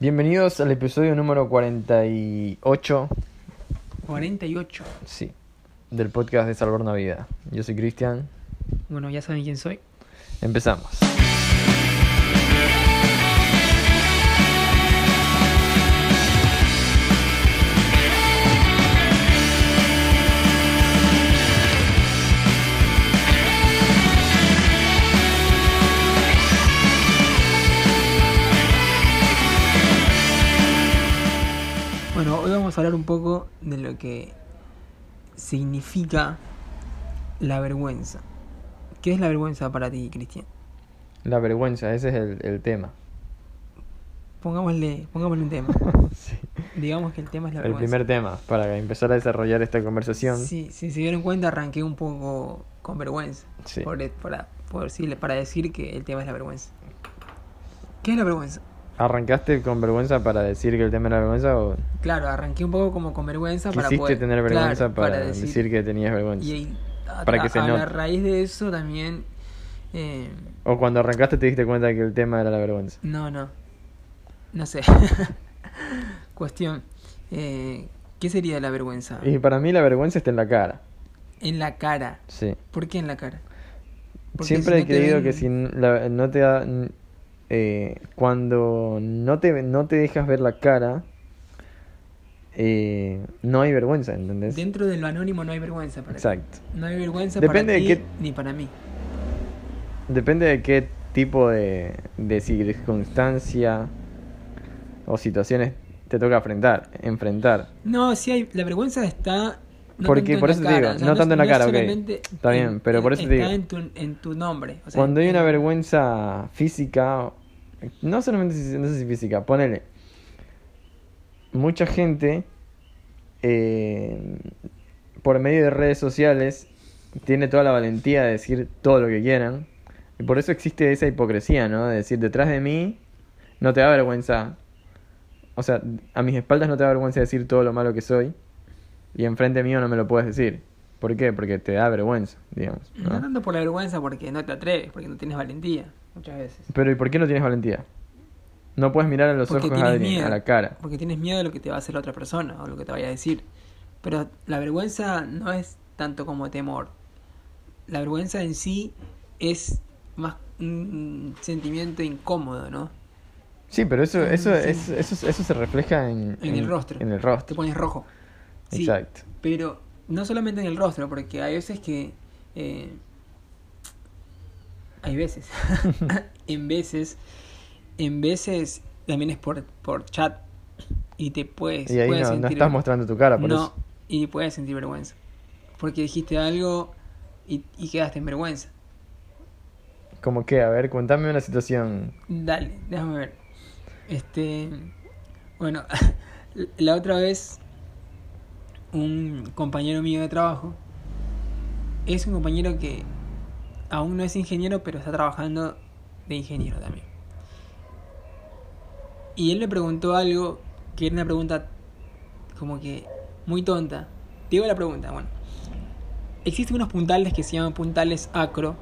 Bienvenidos al episodio número 48, 48. sí, del podcast de Salvar una Vida. Yo soy Cristian. Bueno, ya saben quién soy. Empezamos. Vamos a hablar un poco de lo que significa la vergüenza. ¿Qué es la vergüenza para ti, Cristian? La vergüenza, ese es el, el tema. Pongámosle, pongámosle un tema. Sí. Digamos que el tema es la El vergüenza. primer tema, para empezar a desarrollar esta conversación. Sí, si se dieron cuenta, arranqué un poco con vergüenza. Sí. Por, para, por decirle, para decir que el tema es la vergüenza. ¿Qué es la vergüenza? ¿Arrancaste con vergüenza para decir que el tema era vergüenza o Claro, arranqué un poco como con vergüenza para poder... tener vergüenza claro, para, decir, que tenías vergüenza? Y a, Para que se a note. la raíz de eso también... eh, O cuando arrancaste te diste cuenta que el tema era la vergüenza. no, no. No sé. Cuestión. eh, ¿Qué sería la vergüenza? Y para mí la vergüenza está en la cara. En la cara. Sí. ¿Por qué en la cara? Porque Siempre si he no creído ven- que si la- no te da, eh, cuando no te no te dejas ver la cara eh, no hay vergüenza, ¿entendés? Dentro de lo anónimo no hay vergüenza para ti. Exacto. No hay vergüenza Depende para de ti qué- ni para mí. Depende de qué tipo de, de circunstancia o situaciones te toca enfrentar, enfrentar. No, sí hay... La vergüenza está... No Porque por eso te digo, cara, o sea, no tanto en la cara, ok. Está bien, en- pero por eso te digo. en tu, en tu nombre. o sea, Cuando hay una vergüenza física, no solamente si- no sé si física, ponele. Mucha gente, eh, por medio de redes sociales, tiene toda la valentía de decir todo lo que quieran. Y por eso existe esa hipocresía, ¿no? De decir, detrás de mí no te da vergüenza. O sea, a mis espaldas no te da vergüenza decir todo lo malo que soy. Y enfrente mío no me lo puedes decir. ¿Por qué? Porque te da vergüenza, digamos. No ¿no? tanto por la vergüenza, porque no te atreves, porque no tienes valentía, muchas veces. Pero ¿y por qué no tienes valentía? No puedes mirar a los Porque ojos a alguien, miedo. a la cara. Porque tienes miedo de lo que te va a hacer la otra persona o lo que te vaya a decir. Pero la vergüenza no es tanto como temor. La vergüenza en sí es más un sentimiento incómodo, ¿no? Sí, pero eso, eso, Sí. eso, eso se refleja en, En el rostro. En el Te rostro. pones rojo. Sí, Exacto. Pero no solamente en el rostro, porque hay veces que... eh, hay veces. en veces... En veces también es por, por chat. Y te puedes... y ahí puedes no, no sentir estás ver- mostrando tu cara, por no, eso. y puedes sentir vergüenza. Porque dijiste algo y, y quedaste en vergüenza. Como que, a ver, contame una situación. Dale, déjame ver. Este. Bueno, la otra vez, un compañero mío de trabajo es un compañero que aún no es ingeniero, pero está trabajando de ingeniero también. Y él me preguntó algo que era una pregunta como que muy tonta. Te digo la pregunta, bueno. Existen unos puntales que se llaman puntales acro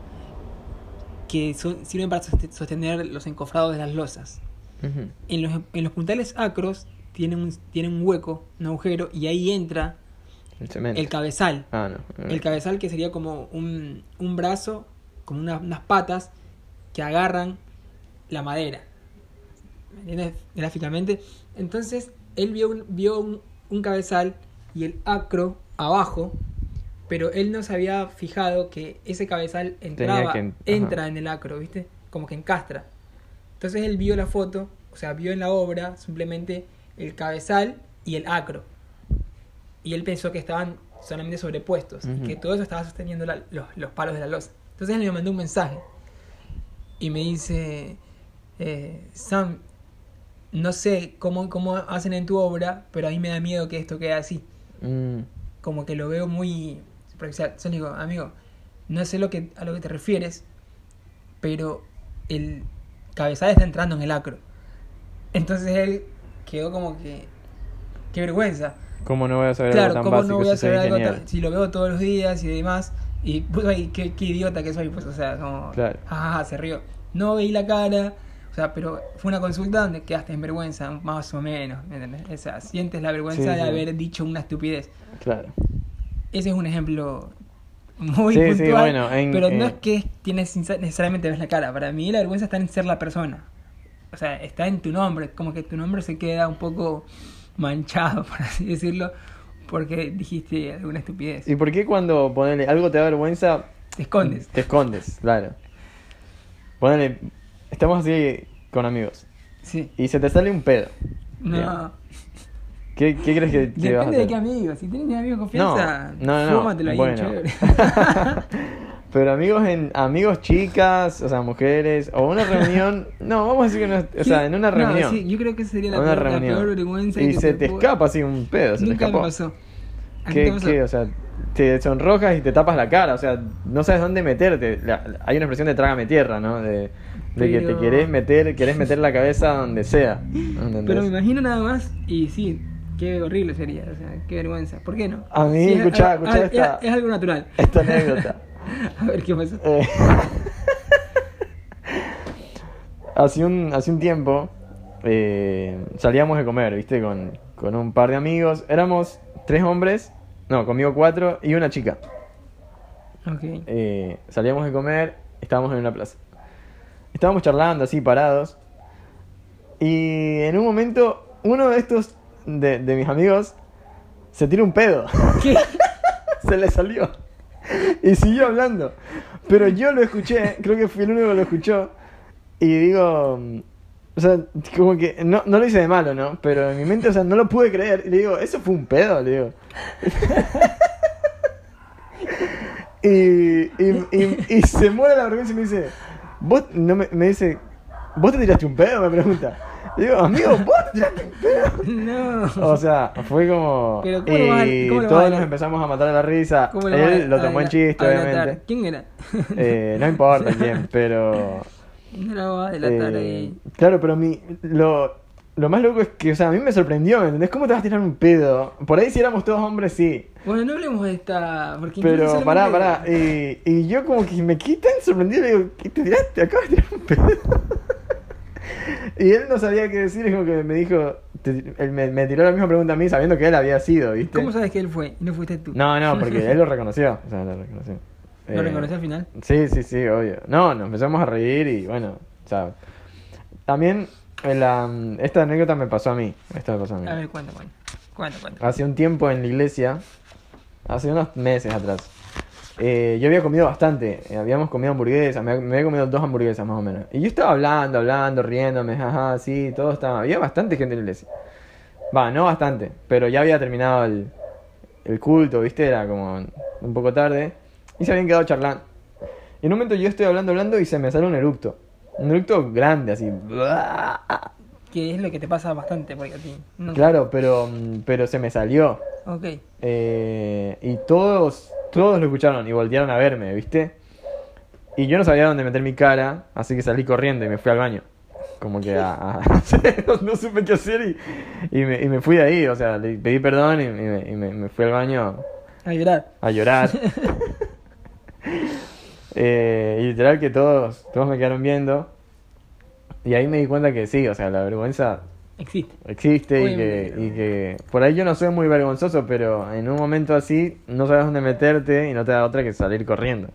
que son- sirven para soste- sostener los encofrados de las losas. En los, en los puntales acros tienen un, tienen un hueco, un agujero, y ahí entra El cemento. el cabezal. Ah, no. El cabezal que sería como un, un brazo, como una- unas patas que agarran la madera. ¿Me entiendes? Gráficamente. Entonces, él vio un, vio un, un cabezal y el acro abajo, pero él no se había fijado que ese cabezal entraba, que entra en el acro, ¿viste? Como que encastra. Entonces él vio la foto, o sea, vio en la obra simplemente el cabezal y el acro. Y él pensó que estaban solamente sobrepuestos, y que todo eso estaba sosteniendo la- los, los palos de la losa. Entonces él me mandó un mensaje y me dice, eh, Sam, no sé cómo, cómo hacen en tu obra, pero a mí me da miedo que esto quede así. Mm, Como que lo veo muy. Entonces le digo, amigo, no sé lo que, a lo que te refieres, pero el cabezal está entrando en el acro. Entonces él quedó como que, qué vergüenza. ¿Cómo no voy a saber Claro, algo tan ¿cómo básico no voy a saber algo tan- si lo veo todos los días y demás? Y pues ahí, qué, qué idiota que soy, pues, o sea, como, Claro. ah, se rió. No veí la cara, o sea, pero fue una consulta donde quedaste en vergüenza, más o menos, ¿me entendés? O sea, sientes la vergüenza Sí, de sí. haber dicho una estupidez. Claro. Ese es un ejemplo muy Sí, puntual, bueno, en- pero no eh, es que tienes necesariamente ves la cara. Para mí la vergüenza está en ser la persona. O sea, está en tu nombre, como que tu nombre se queda un poco manchado, por así decirlo, porque dijiste alguna estupidez. ¿Y por qué cuando ponele algo te da vergüenza, Te escondes. te escondes? Claro. Ponele, estamos así con amigos Sí. y se te sale un pedo. No. ¿Qué, qué crees que, que vas a Depende de hacer? qué amigos. Si tienes amigos de confianza, no, no, no. fúmatelo ahí, Bueno. Pero amigos en amigos chicas, o sea, mujeres, o una reunión, no, vamos a decir que no, es- o sea, en una No, reunión. sí, yo creo que sería la, una peor, la peor vergüenza. y que se te escapa así un pedo, se te Nunca me escapó. pasó. ¿A ti ¿Qué, te pasó? qué? O sea, te sonrojas y te tapas la cara, o sea, no sabes dónde meterte. La- hay una expresión de trágame tierra, ¿no? De, de que te querés meter, querés meter la cabeza donde sea. ¿entendés? Pero me imagino nada más y sí, qué horrible sería, o sea, qué vergüenza. ¿Por qué no? A mí, es- escuchá, escuchá esta- Es, es algo natural. Esta anécdota. A ver qué pasó. Eh, hace, un, hace un tiempo eh, salíamos de comer, ¿viste? Con, con un par de amigos. Éramos tres hombres, no, conmigo cuatro y una chica. Ok. Eh, salíamos de comer, estábamos en una plaza. Estábamos charlando así, parados. Y en un momento, uno de estos, de, de mis amigos, se tira un pedo. ¿Qué? se le salió. Y siguió hablando. Pero yo lo escuché, creo que fui el único que lo escuchó. Y digo, mm, o sea, como que no, no lo hice de malo, ¿no? Pero en mi mente, o sea, no lo pude creer. Y le digo, ¿eso fue un pedo? Le digo. y, y, y, y se muere la vergüenza y me dice, vos, no me, me dice, ¿vos te tiraste un pedo? Me pregunta. Y digo, amigo, ¿vos tiraste? No. O sea, fue como. Pero ¿cómo lo vas a- y cómo lo todos vas a- nos empezamos a matar a la risa. ¿Cómo lo vas Él lo tomó en chiste, obviamente. ¿Quién era? Eh, no importa quién, pero. No lo va a delatar eh, ahí. claro, pero mi, lo, lo más loco es que, o sea, a mí me sorprendió, ¿me entendés? ¿Cómo te vas a tirar un pedo? Por ahí si éramos todos hombres, sí. Bueno, no hablemos de esta. Porque incluso Pero solamente- pará, pará. Y, y yo como que me quedé tan sorprendido, le digo, ¿qué te tiraste? Acabas de tirar un pedo. y él no sabía qué decir, es como que me dijo, te- él me, me tiró la misma pregunta a mí sabiendo que él había sido, ¿viste? ¿Cómo sabes que él fue y no fuiste tú? No, no, porque él lo reconoció. O sea, lo reconoció. ¿Lo Eh, reconoció al final? Sí, sí, sí, obvio. No, nos empezamos a reír y bueno, sea, también en la, esta anécdota me pasó a mí. Esta me pasó a mí. A ver. Hace un tiempo en la iglesia, hace unos meses atrás, eh, yo había comido bastante. eh, habíamos comido hamburguesas, me, me había comido dos hamburguesas más o menos. Y yo estaba hablando, hablando, riéndome, ajá, sí, todo estaba. Había bastante gente en la iglesia. Va, no bastante, pero ya había terminado el, el culto, ¿viste? Era como un poco tarde. Y se habían quedado charlando. Y en un momento yo estoy hablando, hablando y se me sale un eructo. Un eructo grande, así. Que es lo que te pasa bastante porque a ti. No. Claro, pero, pero se me salió. Ok. Eh, y todos, todos lo escucharon y voltearon a verme, ¿viste? Y yo no sabía dónde meter mi cara, así que salí corriendo y me fui al baño. Como que a, a- no, no supe qué hacer y, y, me, y me fui de ahí. O sea, le pedí perdón y, y me- me fui al baño A llorar. a llorar. Eh, y literal que todos, todos me quedaron viendo. Y ahí me di cuenta que sí, o sea, la vergüenza Existe. existe y que, y que por ahí yo no soy muy vergonzoso, pero en un momento así no sabes dónde meterte y no te da otra que salir corriendo.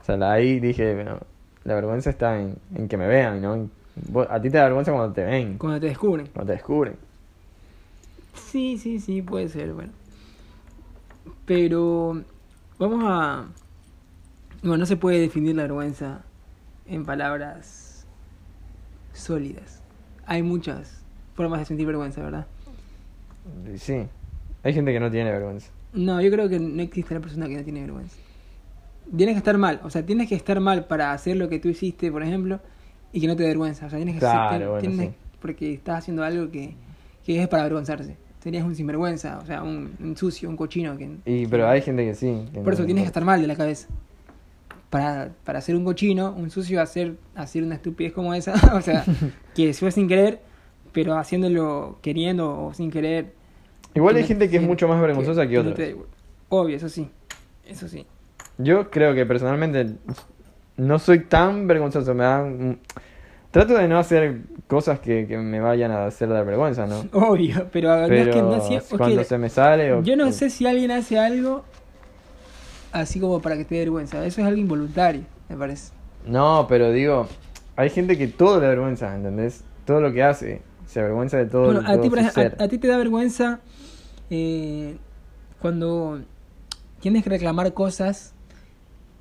O sea, ahí dije, bueno, la vergüenza está en, en que me vean, ¿no? En- vos- a ti te da vergüenza cuando te ven, Cuando te descubren. cuando te descubren. Sí, sí, sí, puede ser, bueno. Pero vamos a... Bueno, no se puede definir la vergüenza en palabras sólidas. Hay muchas formas de sentir vergüenza, ¿verdad? Sí, hay gente que no tiene vergüenza. No, yo creo que no existe la persona que no tiene vergüenza. Tienes que estar mal, o sea, tienes que estar mal para hacer lo que tú hiciste, por ejemplo, y que no te dé vergüenza. O sea, tienes que Claro, ser- bueno, tienes- sí. porque estás haciendo algo que, que es para avergonzarse. Serías un sinvergüenza, o sea, un, un sucio, un cochino. Que, Y, pero hay gente que sí. que Por eso no- tienes que estar mal de la cabeza. Para, para ser un cochino, un sucio, hacer, hacer una estupidez como esa, o sea, que fue sin querer, pero haciéndolo queriendo o sin querer. Igual hay no- gente que es mucho más vergonzosa que no otros. Obvio, eso sí. Eso sí. Yo creo que personalmente no soy tan vergonzoso. Me da. Trato de no hacer cosas que, que me vayan a hacer dar vergüenza, ¿no? Obvio, pero, no Pero es que no es cuando que se me sale o... Yo no o- sé si alguien hace algo así como para que te dé vergüenza. Eso es algo involuntario, me parece. No, pero digo, hay gente que todo le da vergüenza, ¿entendés? Todo lo que hace, se avergüenza de todo, Bueno, a todo ti, por su ejemplo, ser. a, a ti te da vergüenza eh, cuando tienes que reclamar cosas,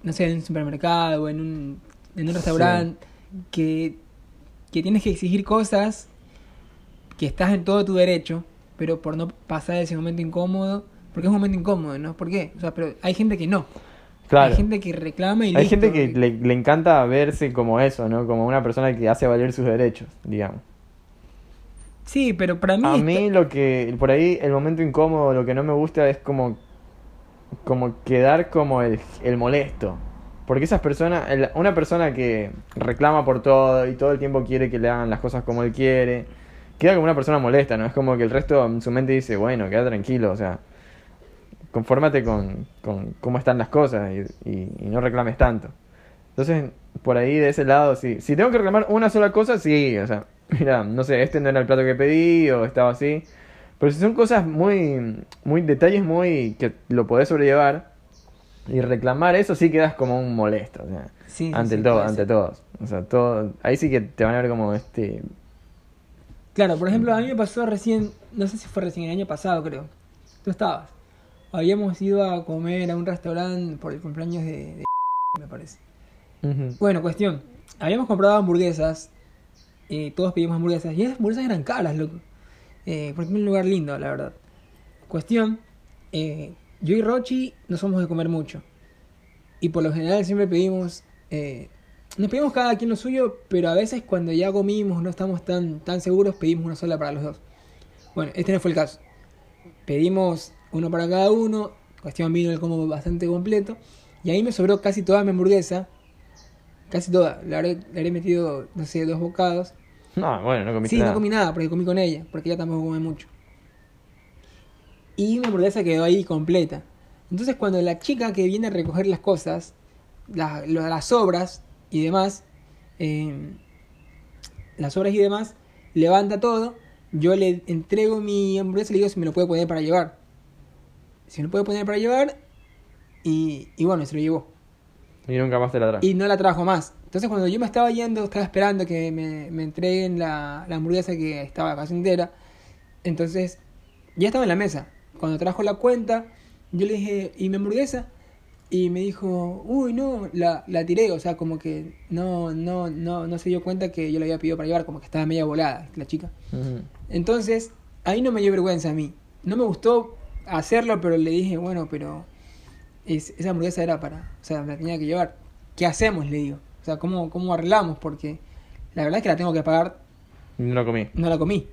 no sé, en un supermercado o en un, en un restaurante, que, que tienes que exigir cosas que estás en todo tu derecho, pero por no pasar ese momento incómodo, porque es un momento incómodo, ¿no? ¿Por qué? O sea, pero hay gente que no. Claro. Hay gente que reclama y Hay listo. gente que le, le encanta verse como eso, ¿no? Como una persona que hace valer sus derechos, digamos. Sí, pero para mí... A mí lo que, por ahí, el momento incómodo, lo que no me gusta es como, como quedar como el, el molesto. Porque esas personas, el- una persona que reclama por todo y todo el tiempo quiere que le hagan las cosas como él quiere, queda como una persona molesta, ¿no? Es como que el resto en su mente dice, bueno, queda tranquilo, o sea, confórmate con, con cómo están las cosas y, y- y no reclames tanto. Entonces, por ahí de ese lado, sí. Si tengo que reclamar una sola cosa, sí. O sea, mira, no sé, este no era el plato que pedí o estaba así. Pero si son cosas muy, muy detalles muy que lo podés sobrellevar y reclamar eso, sí quedas como un molesto. O sea, Sí, ante sí, todo, ante todos. O sea, todo, ahí sí que te van a ver como este. Claro, por ejemplo, a mí me pasó recién, no sé si fue recién el año pasado, creo. Tú estabas. Habíamos ido a comer a un restaurante por el cumpleaños de, de me parece. Bueno, cuestión. Habíamos comprado hamburguesas. eh, todos pedimos hamburguesas. Y esas hamburguesas eran caras, loco. Eh, porque es un lugar lindo, la verdad. Cuestión. eh, yo y Rochi no somos de comer mucho. Y por lo general siempre pedimos. eh, nos pedimos cada quien lo suyo, pero a veces cuando ya comimos, no estamos tan, tan seguros, pedimos una sola para los dos. Bueno, este no fue el caso. Pedimos uno para cada uno. Cuestión vino el combo bastante completo. Y ahí me sobró casi toda mi hamburguesa. Casi toda. Le habré, le habré metido, no sé, dos bocados. No, bueno, no comiste Sí, nada. no comí nada porque comí con ella, porque ella tampoco come mucho. Y mi hamburguesa quedó ahí completa. Entonces cuando la chica que viene a recoger las cosas, la- las sobras y demás, eh, las sobras y demás, levanta todo, yo le entrego mi hamburguesa y le digo si me lo puede poner para llevar. Si lo puede poner para llevar, y, y bueno, se lo llevó Y nunca más te la traes. y no la trajo más. Entonces cuando yo me estaba yendo, estaba esperando que me, me entreguen la, la hamburguesa que estaba casi entera. Entonces ya estaba en la mesa. Cuando trajo la cuenta, yo le dije, ¿y mi hamburguesa? Y me dijo, uy, no, la, la tiré. O sea, como que no, no, no, no se dio cuenta que yo la había pedido para llevar, como que estaba media volada la chica. Entonces, ahí no me dio vergüenza a mí. No me gustó hacerlo, pero le dije, bueno, pero es- esa hamburguesa era para, o sea, me la tenía que llevar. ¿Qué hacemos? Le digo. O sea, ¿cómo, cómo arreglamos? Porque la verdad es que la tengo que pagar, No comí. no la comí.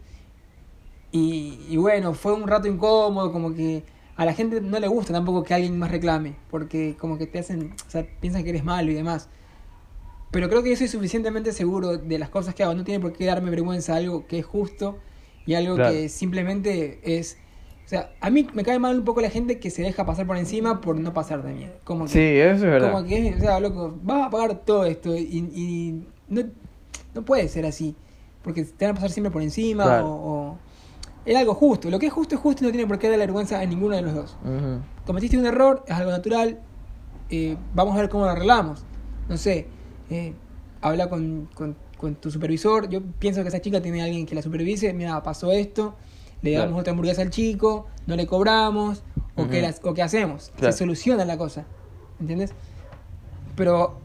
Y, y bueno, fue un rato incómodo, como que a la gente no le gusta tampoco que alguien más reclame, porque como que te hacen, o sea, piensan que eres malo y demás. Pero creo que yo soy suficientemente seguro de las cosas que hago. No tiene por qué darme vergüenza algo que es justo y algo Claro. que simplemente es... O sea, a mí me cae mal un poco la gente que se deja pasar por encima por no pasar de mí. Como que, Sí, eso es verdad. como que, o sea, loco, vas a pagar todo esto y, y no, no puede ser así. Porque te van a pasar siempre por encima Claro. o, o- Es algo justo. Lo que es justo es justo y no tiene por qué dar vergüenza a ninguno de los dos. Cometiste un error, es algo natural. eh, vamos a ver cómo lo arreglamos. No sé, eh, habla con, con- con tu supervisor. Yo pienso que esa chica tiene a alguien que la supervise. Mira, pasó esto. Le damos Claro. otra hamburguesa al chico, no le cobramos. O, Ujú. qué, la- o qué hacemos. Claro. Se soluciona la cosa. ¿Entiendes? Pero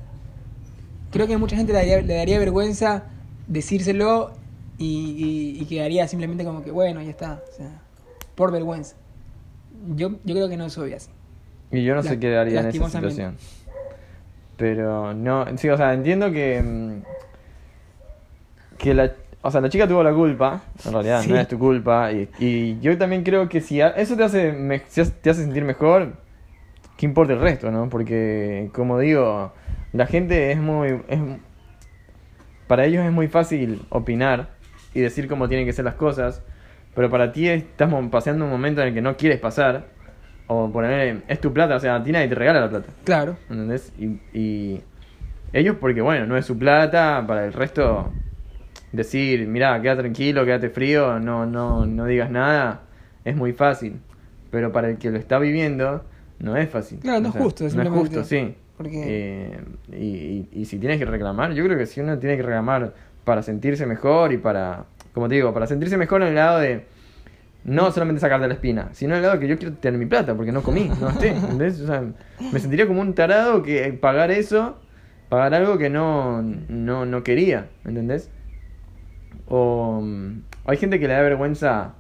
creo que mucha gente le daría, le daría vergüenza decírselo y, y- y quedaría simplemente como que, bueno, ya está. O sea, por vergüenza. Yo, yo creo que no soy así. Y yo no sé qué haría en esa situación. Pero no, sí, o sea, entiendo que. mm, Que la. O sea, la chica tuvo la culpa, en realidad Sí. no es tu culpa. Y, y yo también creo que si a- eso te hace, me- te hace sentir mejor, ¿qué importa el resto, no? Porque, como digo, la gente es muy. Es, para ellos es muy fácil opinar y decir cómo tienen que ser las cosas, pero para ti estás pasando un momento en el que no quieres pasar, o poner, es tu plata, o sea, a ti nadie te regala la plata, Claro. ¿entendés? Y, y ellos porque, bueno, no es su plata, para el resto decir, mirá, quédate tranquilo, quédate frío, no, no, no digas nada, es muy fácil. Pero para el que lo está viviendo, no es fácil. Claro, no es justo, No es justo, sí. Porque Eh, y, y- y si tienes que reclamar, yo creo que si uno tiene que reclamar para sentirse mejor y para, como te digo, para sentirse mejor en el lado de no solamente sacarte la espina, sino en el lado que yo quiero tener mi plata porque no comí, no gasté, ¿entendés? O sea, me sentiría como un tarado que pagar eso, pagar algo que no, no, no quería, ¿entendés? O mm, hay gente que le da vergüenza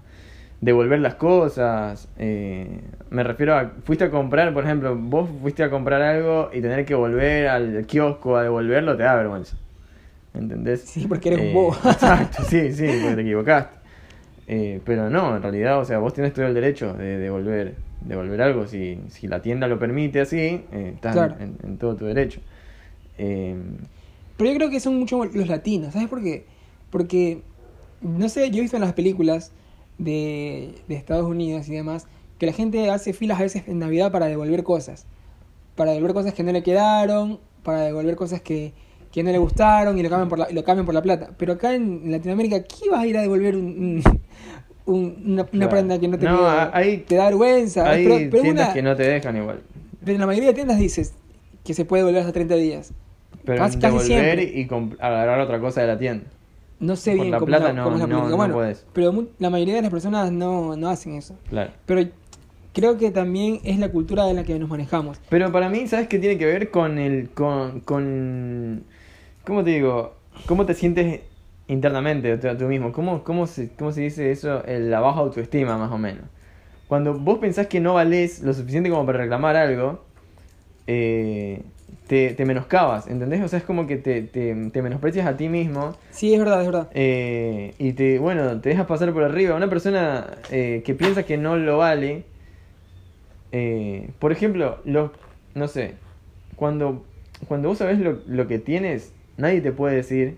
devolver las cosas. eh, me refiero a, fuiste a comprar, por ejemplo, vos fuiste a comprar algo y tener que volver al kiosco a devolverlo, te da vergüenza. ¿Entendés? Sí, porque eres un Eh, bobo. Exacto, sí, sí, porque te equivocaste. Eh, pero no, en realidad, o sea, vos tienes todo el derecho de devolver, devolver algo. Si, si la tienda lo permite así, eh, estás Claro. en, en todo tu derecho. Pero yo creo que son mucho los latinos, ¿sabes por qué? Porque, no sé, yo he visto en las películas de, de Estados Unidos y demás, que la gente hace filas a veces en Navidad para devolver cosas. Para devolver cosas que no le quedaron, para devolver cosas que, que no le gustaron y lo cambian por la, lo cambian por la plata. Pero acá en Latinoamérica, ¿qué vas a ir a devolver un, un- un- una, una Claro. prenda que no te No, hay- Te da vergüenza. hay pero, pero tiendas una- que no te dejan igual. pero en la mayoría de tiendas dices que se puede devolver hasta 30 días. Pero Casi- devolver y agarrar otra cosa de la tienda. No sé bien la cómo, plata la, no- cómo es la política. no Bueno, puedes. pero la mayoría de las personas no, no hacen eso. Claro. Pero creo que también es la cultura de la que nos manejamos. Pero para mí, ¿sabes qué tiene que ver con el. con. con ¿Cómo te digo? ¿Cómo te sientes internamente tú, tú mismo? ¿Cómo, cómo, se, ¿Cómo se dice eso? El- la baja autoestima, más o menos. Cuando vos pensás que no valés lo suficiente como para reclamar algo, eh, te, te menoscabas, ¿entendés? O sea, es como que te, te, te menosprecias a ti mismo Sí, es verdad, es verdad. eh, y te, bueno, te dejas pasar por arriba. Una persona eh, que piensa que no lo vale, eh, por ejemplo, lo, no sé, cuando, cuando vos sabés lo, lo que tienes, nadie te puede decir,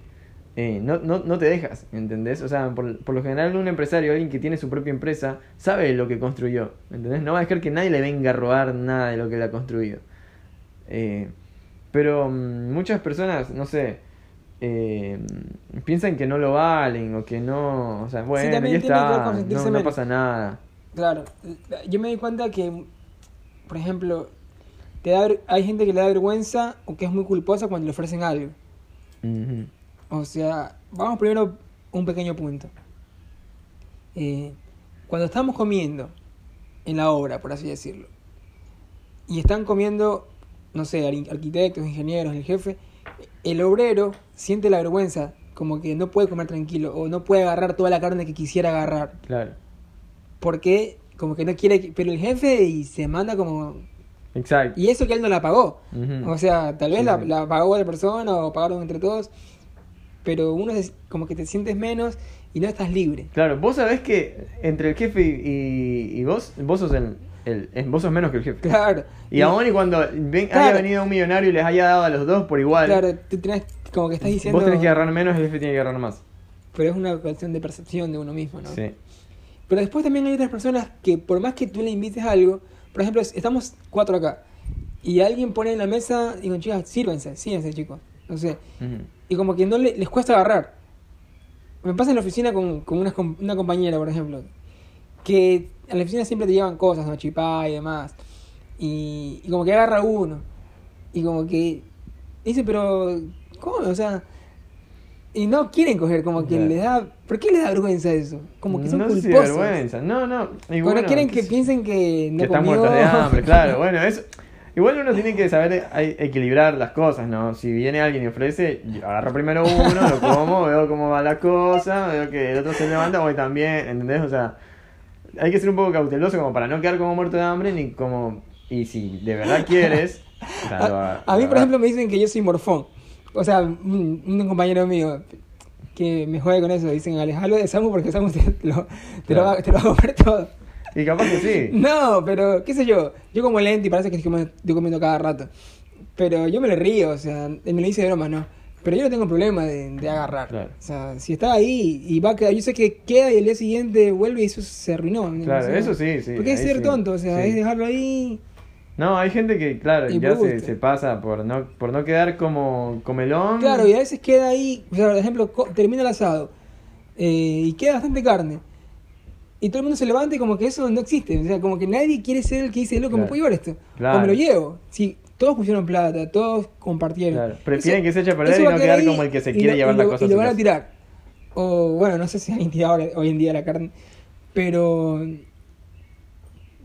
eh, no, no, no te dejas, ¿entendés? O sea, por, por lo general un empresario, alguien que tiene su propia empresa, sabe lo que construyó, ¿entendés? No va a dejar que nadie le venga a robar nada de lo que él ha construido. Eh, pero mm, muchas personas, no sé, eh, piensan que no lo valen o que no, o sea, bueno, ya está, no, no pasa nada. Claro. Yo me di cuenta que, por ejemplo, te da, hay gente que le da vergüenza o que es muy culposa cuando le ofrecen algo. O sea, vamos primero a un pequeño punto. Eh, cuando estamos comiendo en la obra, por así decirlo, y están comiendo, no sé, ar- arquitectos, ingenieros, el jefe, el obrero siente la vergüenza, como que no puede comer tranquilo o no puede agarrar toda la carne que quisiera agarrar, Claro, porque como que no quiere, pero el jefe y se manda como... exacto. Y eso que él no la pagó. O sea, tal vez Sí, la, sí. la pagó otra persona o pagaron entre todos, pero uno es como que te sientes menos y no estás libre. Claro, vos sabés que entre el jefe y, y- y vos, vos sos el, el- vos sos menos que el jefe. Claro. Y aún y cuando ven- haya venido un millonario y les haya dado a los dos por igual, Claro, tú tenés, como que estás diciendo... vos tenés que agarrar menos y el jefe tiene que agarrar más. Pero es una cuestión de percepción de uno mismo, ¿no? Sí. Pero después también hay otras personas que por más que tú le invites algo, por ejemplo, estamos cuatro acá, y alguien pone en la mesa, digo, chicas, sírvense, sírense, chicos. No sé. Y como que no le- les cuesta agarrar. Me pasa en la oficina con, con una compañera, por ejemplo, que en la oficina siempre te llevan cosas, ¿no? Chipá y demás. Y, y como que agarra uno. Y como que dice, pero, ¿cómo? O sea, y no quieren coger, como que Claro. les da. ¿Por qué les da vergüenza eso? Como que son no culposos. vergüenza. No, no. Y no bueno, quieren que piensen que no que están muertos de hambre, claro. Bueno, eso. Igual uno tiene que saber equilibrar las cosas, ¿no? Si viene alguien y ofrece, yo agarro primero uno, lo como, veo cómo va la cosa, veo que el otro se levanta, voy también, ¿entendés? O sea, hay que ser un poco cauteloso como para no quedar como muerto de hambre, ni como... Y si de verdad quieres... o sea, lo A, agar- a mí, por ejemplo, me dicen que yo soy morfón. O sea, un, un compañero mío que me juega con eso. Dicen, alejalo de Samu porque Samu te lo, te lo, va, te lo va a comer todo. Y capaz que sí. No, pero qué sé yo. Yo como lente y parece que estoy comiendo, estoy comiendo cada rato. Pero yo me le río, o sea, él me lo dice de broma, ¿no? Pero yo no tengo problema de, de agarrar. Claro. O sea, si está ahí y va a quedar, yo sé que queda y el día siguiente vuelve y eso se arruinó. ¿no? Claro, O sea, eso sí, sí, Porque es ser sí, tonto, o sea, sí. es dejarlo ahí No, hay gente que, claro, Y ya me se, se pasa por no, por no quedar como comelón. Claro, y a veces queda ahí, o sea, por ejemplo, termina el asado eh, y queda bastante carne. Y todo el mundo se levanta y como que eso no existe. O sea, como que nadie quiere ser el que dice, loco, ¿me Claro. puedo llevar esto? Claro. O me lo llevo. Sí, todos pusieron plata, todos compartieron. Claro, prefieren Eso- que se eche a perder y no quedar ahí como el que se quiere lo- llevar y la lo- cosa Y lo van a tirar. O bueno, no sé si alguien tira ahora, hoy en día la carne. Pero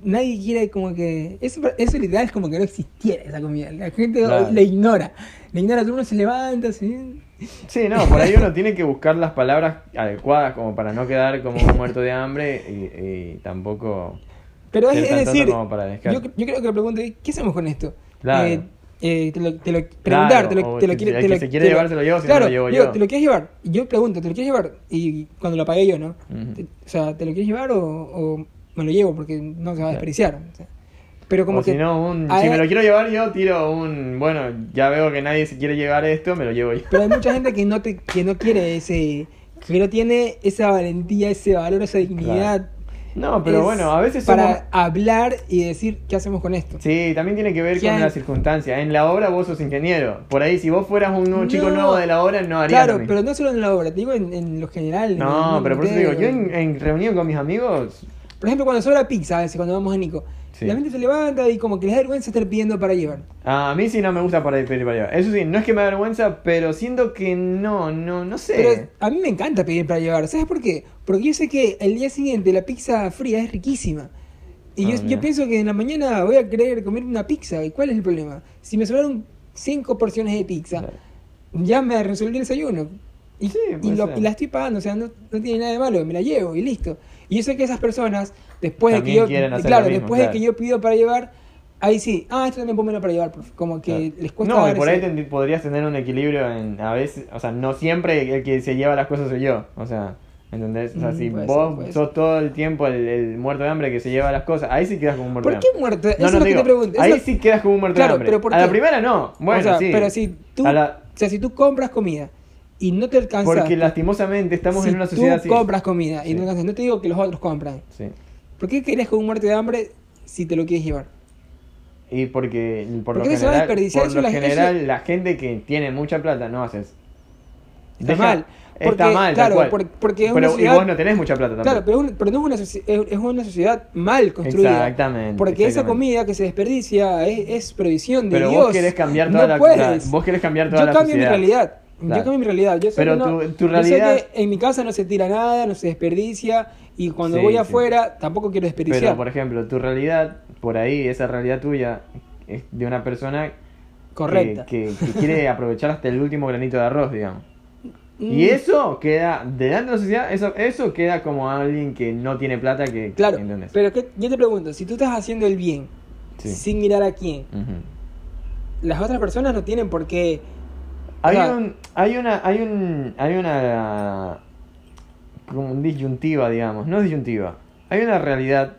nadie quiere como que... Eso, eso literal es como que no existiera esa comida. La gente Claro. la ignora. La ignora, uno se levanta, ¿sí? Sí, no, por ahí uno tiene que buscar las palabras adecuadas como para no quedar como un muerto de hambre y, y tampoco... Pero es, es decir, yo, yo creo que la pregunta es, ¿qué hacemos con esto? Claro. Eh, eh, te lo, te lo preguntar, Claro, te lo, te lo quiere- te se quiere te llevar se lo llevo, si no claro, me lo llevo digo, yo. ¿te lo quieres llevar? Y yo pregunto, ¿te lo quieres llevar? Y cuando lo pagué yo, ¿no? Te- o sea, ¿te lo quieres llevar o, o me lo llevo? Porque no se va a desperdiciar. o sea. pero como o que... si no, un, me lo quiero llevar yo, tiro un... Bueno, ya veo que nadie se quiere llevar esto, me lo llevo yo. Pero hay mucha gente que no, te, que no quiere ese... Que no tiene esa valentía, ese valor, esa dignidad. No, pero Es bueno, a veces Para hablar y decir, ¿qué hacemos con esto? Sí, también tiene que ver con las circunstancias. En la obra vos sos ingeniero. Por ahí, si vos fueras un nuevo chico No. nuevo de la obra, no harías Claro, pero no solo en la obra, te digo en, en lo general. en No, pero por eso te digo, yo en reunión con mis amigos, Por ejemplo, cuando sobra pizza, a veces, cuando vamos a Nico, Sí. la gente se levanta y como que les da vergüenza estar pidiendo para llevar. a mí sí no me gusta para pedir para llevar. Eso sí, no es que me da vergüenza, pero siento que no, no, no sé. Pero a mí me encanta pedir para llevar. ¿Sabes por qué? Porque yo sé que el día siguiente la pizza fría es riquísima. Y Ah, yo, yo pienso que en la mañana voy a querer comer una pizza. ¿Y cuál es el problema? Si me sobraron cinco porciones de pizza, Claro. ya me resolví el desayuno. Y, Sí, y, puede lo- y la estoy pagando, o sea, no, no tiene nada de malo, me la llevo y listo. Y yo sé que esas personas, después de que yo, hacer claro, lo mismo, después claro. de que yo pido para llevar, ahí sí, ah, esto también pónmelo para llevar, profe. como que Claro. les cuesta No, y por ese- ahí ten- podrías tener un equilibrio en, a veces, o sea, no siempre el que se lleva las cosas soy yo, o sea, ¿entendés? O sea, Mm, si vos ser, sos ser. todo el tiempo el, el muerto de hambre que se lleva las cosas, ahí sí quedas como un muerto ¿Por de qué hambre. muerto? Eso No, es no, lo que te pregunto. ahí Eso- sí quedas como un muerto Claro, de hambre. pero ¿por A la qué? primera no, bueno, o sea, sí. pero si tú, A la- o sea, si tú compras comida y no te alcanza, Porque lastimosamente estamos si en una sociedad tú así. compras comida y Sí. no te alcanza, no te digo que los otros compran. Sí. ¿Por qué querés con un muerto de hambre si te lo quieres llevar? Y porque por Porque lo se va a general, desperdiciar, por eso lo la- general eso- la gente que tiene mucha plata no hace eso. Está Deja- mal. Porque, está mal, tal claro, cual. por- porque es pero, una sociedad... y vos no tenés mucha plata tampoco. Claro, pero, pero no es una, es una sociedad mal construida. Exactamente, Porque esa exactamente. comida que se desperdicia es, es provisión de Pero Dios. vos querés cambiar toda no la, puedes. la- vos querés cambiar toda Yo la cambio sociedad. mi realidad. Claro. Yo cambio mi realidad. Yo sé Pero tu- yo sé realidad- que en mi casa no se tira nada, no se desperdicia. Y cuando Sí, voy sí. afuera tampoco quiero desperdiciar. Pero por ejemplo, tu realidad, por ahí, esa realidad tuya, es de una persona que- Correcta. Que, que quiere aprovechar hasta el último granito de arroz, digamos. Mm, Y eso queda, delante de la sociedad, eso, eso queda como alguien que no tiene plata que... Claro, ¿entendés? pero que, yo te pregunto, si tú estás haciendo el bien, Sí. sin mirar a quién, las otras personas no tienen por qué... Hay, sea- un, hay una, hay un, hay una, como un disyuntiva, digamos, no disyuntiva, hay una realidad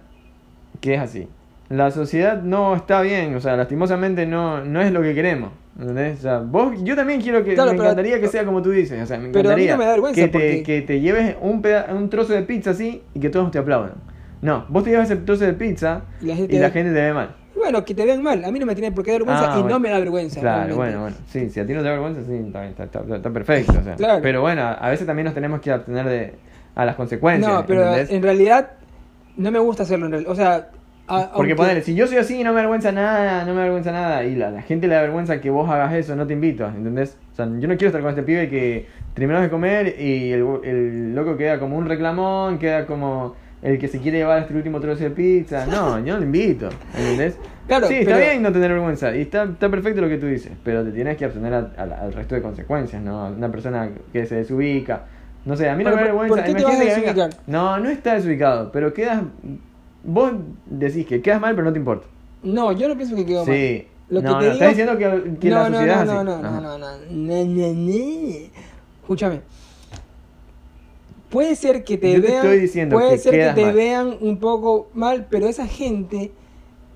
que es así. La sociedad no está bien, o sea, lastimosamente no, no es lo que queremos. ¿entendés? O sea, vos, yo también quiero que, Claro, me pero- encantaría que sea como tú dices, o sea, me Pero a mí encantaría no me da vergüenza que, te, porque- que te lleves un, peda- un trozo de pizza así y que todos te aplaudan. No, vos te llevas ese trozo de pizza Y la gente y te la ve- gente te ve mal. Bueno, que te vean mal. A mí no me tiene por qué dar vergüenza Ah, y bueno. no me da vergüenza. Claro, realmente. bueno, bueno. Sí, si a ti no te da vergüenza, sí, está, está, está- está perfecto. O sea. Claro. Pero bueno, a veces también nos tenemos que abstener de, a las consecuencias. No, pero ¿entendés? en realidad no me gusta hacerlo en realidad. O sea, a- Porque aunque- ponele, si yo soy así y no me avergüenza nada, no me avergüenza nada, y la, la gente le da vergüenza que vos hagas eso, no te invito, ¿entendés? O sea, yo no quiero estar con este pibe que terminamos de comer y el, el loco queda como un reclamón, queda como el que se quiere llevar este último trozo de pizza. No, yo no lo invito, ¿entendés? Claro, sí, está pero- bien no tener vergüenza, y está, está perfecto lo que tú dices, pero te tienes que abstener a- a- al resto de consecuencias, ¿no? Una persona que se desubica. No sé, a mí no me da ¿por- vergüenza. por qué te vas a que desubicar? No, no está desubicado, pero quedas. Vos decís que quedas mal, pero no te importa. No, yo no pienso que quedó mal. Sí. Lo que te no, digo- estás diciendo que, que la no, sociedad no, no, no, no, no, no, no, no, no. Escúchame. Puede ser que te Yo te vean, estoy puede que ser que te mal. vean un poco mal, pero esa gente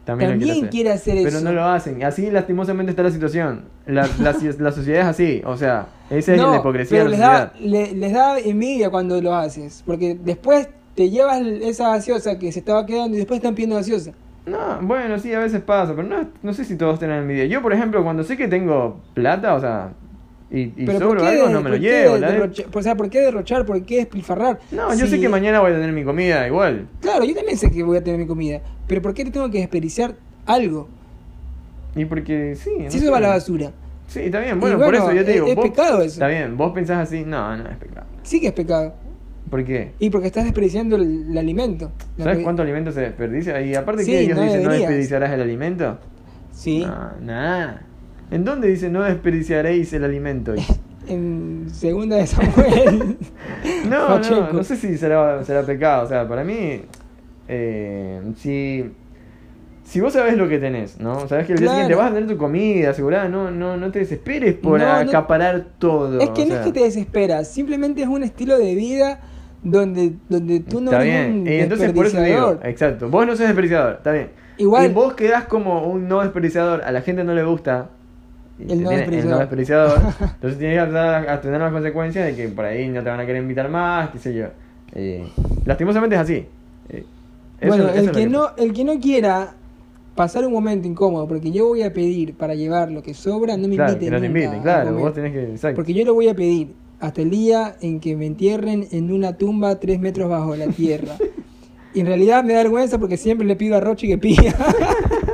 También, lo también hacer. quiere hacer Pero eso. no lo hacen. Así lastimosamente está la situación. La, la, la sociedad es así. O sea, esa es no, la hipocresía pero de les la da, sociedad. le- les da envidia cuando lo haces, porque después te llevas esa gaseosa que se estaba quedando y después están pidiendo gaseosa. No, bueno, sí, a veces pasa, pero no, no sé si todos tienen envidia. Yo, por ejemplo, cuando sé que tengo plata, o sea, y, y Pero sobro ¿por qué, algo, no me lo llevo. o sea, ¿por qué derrochar? ¿Por qué despilfarrar? No, yo sé que mañana voy a tener mi comida igual. Claro, yo también sé que voy a tener mi comida. Pero ¿por qué te tengo que desperdiciar algo? Y porque sí. no si eso va a la basura. Sí, está bien, bueno, bueno, por eso yo te es- digo. es vos- pecado eso. Está bien, vos pensás así, no, no es pecado. Sí que es pecado. ¿Por qué? Y porque estás desperdiciando el, el alimento. ¿Sabes cuánto alimento se desperdicia? Y aparte Sí, que Dios no dice, no desperdiciarás el alimento. Sí. No, nada. ¿En dónde dice no desperdiciaréis el alimento? En segunda de Samuel. No, no, no sé si será, será pecado. O sea, para mí, eh, si, si vos sabés lo que tenés, ¿no? Sabés que el día Claro. siguiente vas a tener tu comida asegurada, no, no, no te desesperes por No, no- acaparar todo. es que o no sea. es que te desesperas, simplemente es un estilo de vida donde, donde tú no Está eres bien, un y entonces por eso digo, exacto, vos no sos desperdiciador, está bien. Igual- Y vos quedás como un no desperdiciador, a la gente no le gusta El no tiene- no entonces tienes que empezar a tener las consecuencias de que por ahí no te van a querer invitar más, qué sé yo. Eh, lastimosamente es así. Eh, eso- bueno, eso el es que, no, el que no quiera pasar un momento incómodo, porque yo voy a pedir para llevar lo que sobra, no me Claro, inviten que no te inviten, claro, vos tenés que... Exacto. Porque yo lo voy a pedir hasta el día en que me entierren en una tumba tres metros bajo la tierra. y en realidad me da vergüenza porque siempre le pido a Rochi que pida.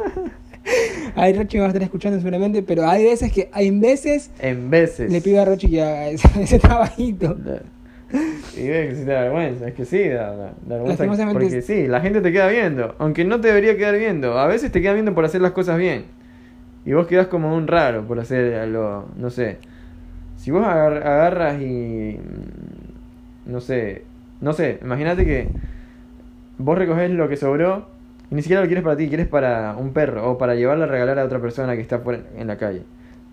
Ay, Rochi me va a estar escuchando seguramente, pero hay veces que, hay veces, En veces. le pido a Rochi que haga ese, ese trabajito. Y ves que sí te da vergüenza, es que sí, da, da- da vergüenza. Porque es- sí, la gente te queda viendo, aunque no te debería quedar viendo. A veces te queda viendo por hacer las cosas bien. Y vos quedás como un raro por hacer algo, no sé. Si vos agar- agarras y. mm, No sé, no sé, imagínate que vos recogés lo que sobró y ni siquiera lo quieres para ti, quieres para un perro o para llevarlo a regalar a otra persona que está fuera en la calle.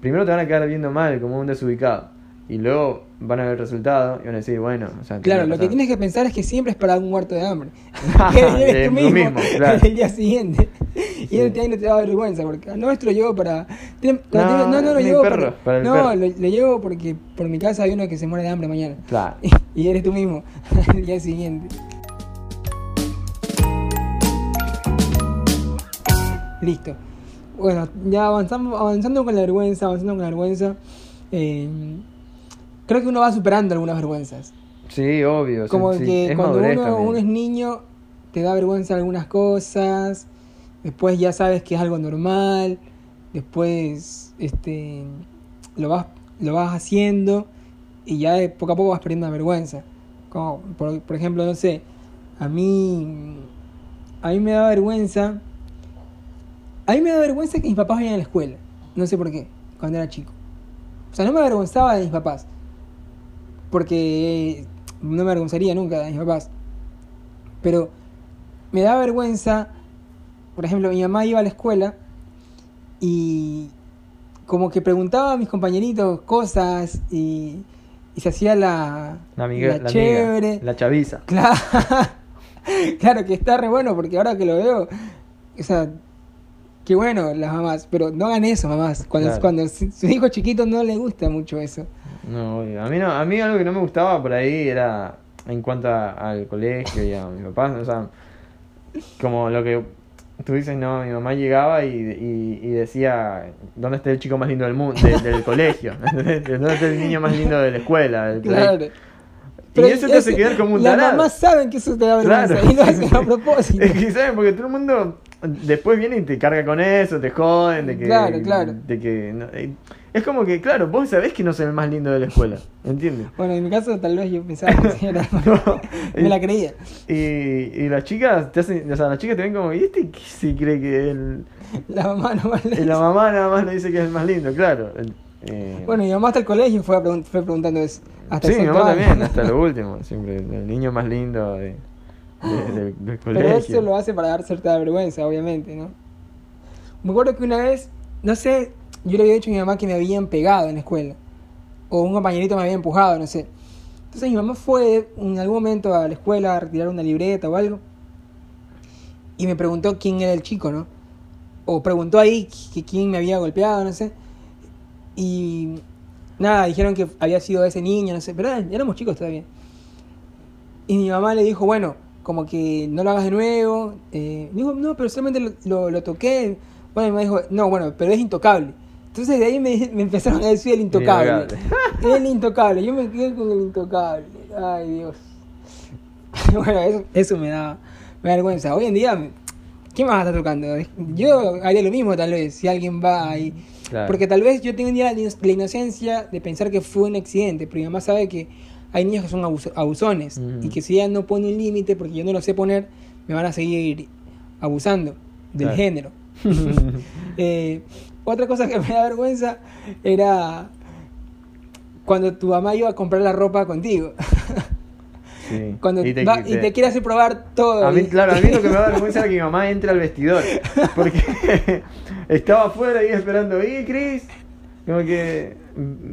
Primero te van a quedar viendo mal, como un desubicado. Y luego van a ver el resultado y van a decir, bueno, o sea, Claro, lo que tienes que pensar es que siempre es para un muerto de hambre. Que eres tú mismo, mismo, claro. el día siguiente. Y él te, no te da vergüenza, porque al nuestro llevo para... No, no, no, lo llevo perro, para, para el No, perro. lo, lo llevo porque por mi casa hay uno que se muere de hambre mañana. Claro. Y eres tú mismo, el día siguiente. Listo. Bueno, ya avanzamos, avanzando con la vergüenza, avanzando con la vergüenza. eh, creo que uno va superando algunas vergüenzas. Sí, obvio. Como sí, que cuando uno, uno es niño, te da vergüenza algunas cosas. Después ya sabes que es algo normal. Después este, lo, vas, lo vas haciendo. Y ya de poco a poco vas perdiendo la vergüenza. Como, por, por ejemplo, no sé. A mí. A mí me da vergüenza. A mí me da vergüenza que mis papás vayan a la escuela. No sé por qué. Cuando era chico. O sea, no me avergonzaba de mis papás. Porque no me avergonzaría nunca de mis papás. Pero me da vergüenza, por ejemplo, mi mamá iba a la escuela y como que preguntaba a mis compañeritos cosas y, y se hacía la, La amiga, la la, amiga, chévere. la chaviza. Claro, claro que está re bueno porque ahora que lo veo, o sea, qué bueno las mamás, pero no hagan eso, mamás. Cuando, Claro. cuando su hijo chiquito no le gusta mucho eso. No, obvio. a mí no, a mí algo que no me gustaba por ahí era en cuanto a- al colegio y a mis papás, o sea, como lo que tú dices, no, mi mamá llegaba y, y, y decía, ¿dónde está el chico más lindo del mundo, del, del colegio? ¿Dónde está el niño más lindo de la escuela? del Claro. colegio? Y eso te hace quedar como un Las mamás saben que eso te da vergüenza Claro. y lo hacen a propósito. Es que, ¿saben? Porque todo el mundo después viene y te carga con eso, te joden, de que... Claro, claro. De que no- eh, es como que, claro, vos sabés que no soy el más lindo de la escuela, ¿entiendes? Bueno, en mi caso tal vez yo pensaba que sí era. No. Me la creía. Y, y las chicas te hacen, o sea, las chicas te ven como, ¿y este qué se cree que el, La mamá no vale. y la mamá nada más le dice que es el más lindo? Claro. eh, Bueno, mi mamá hasta el colegio fue, fue preguntando eso. Hasta sí, el mi mamá también, hasta lo último, siempre el niño más lindo de, de- del- del Pero colegio. eso lo hace para dar cierta vergüenza, obviamente, ¿no? Me acuerdo que una vez, no sé, yo le había dicho a mi mamá que me habían pegado en la escuela. O un compañerito me había empujado, no sé. Entonces mi mamá fue en algún momento a la escuela a retirar una libreta o algo. Y me preguntó quién era el chico, ¿no? O preguntó ahí que quién me había golpeado, no sé. Y nada, dijeron que había sido ese niño, no sé. Pero éramos chicos todavía. Y mi mamá le dijo, bueno, como que no lo hagas de nuevo. Eh, digo, no, pero solamente lo, lo, lo toqué. Bueno, me dijo, no, bueno, pero es intocable. Entonces de ahí me, me empezaron a decir el intocable. el intocable, yo me quedé con el intocable. Ay, Dios. bueno, eso, eso me da, me da vergüenza. Hoy en día, ¿qué más está tocando? Yo haría lo mismo tal vez, si alguien va ahí. Claro. Porque tal vez yo tenía la, la inocencia de pensar que fue un accidente, pero mi mamá sabe que hay niños que son abus- abusones y que si ella no pone un límite, porque yo no lo sé poner, me van a seguir abusando del Claro. género. Eh, otra cosa que me da vergüenza era cuando tu mamá iba a comprar la ropa contigo. Sí. Cuando Y te- va- y te quiere hacer probar todo. A mí, claro, a mí lo que me da vergüenza era que mi mamá entre al vestidor. Porque estaba afuera ahí esperando, ¿y Cris? Como que,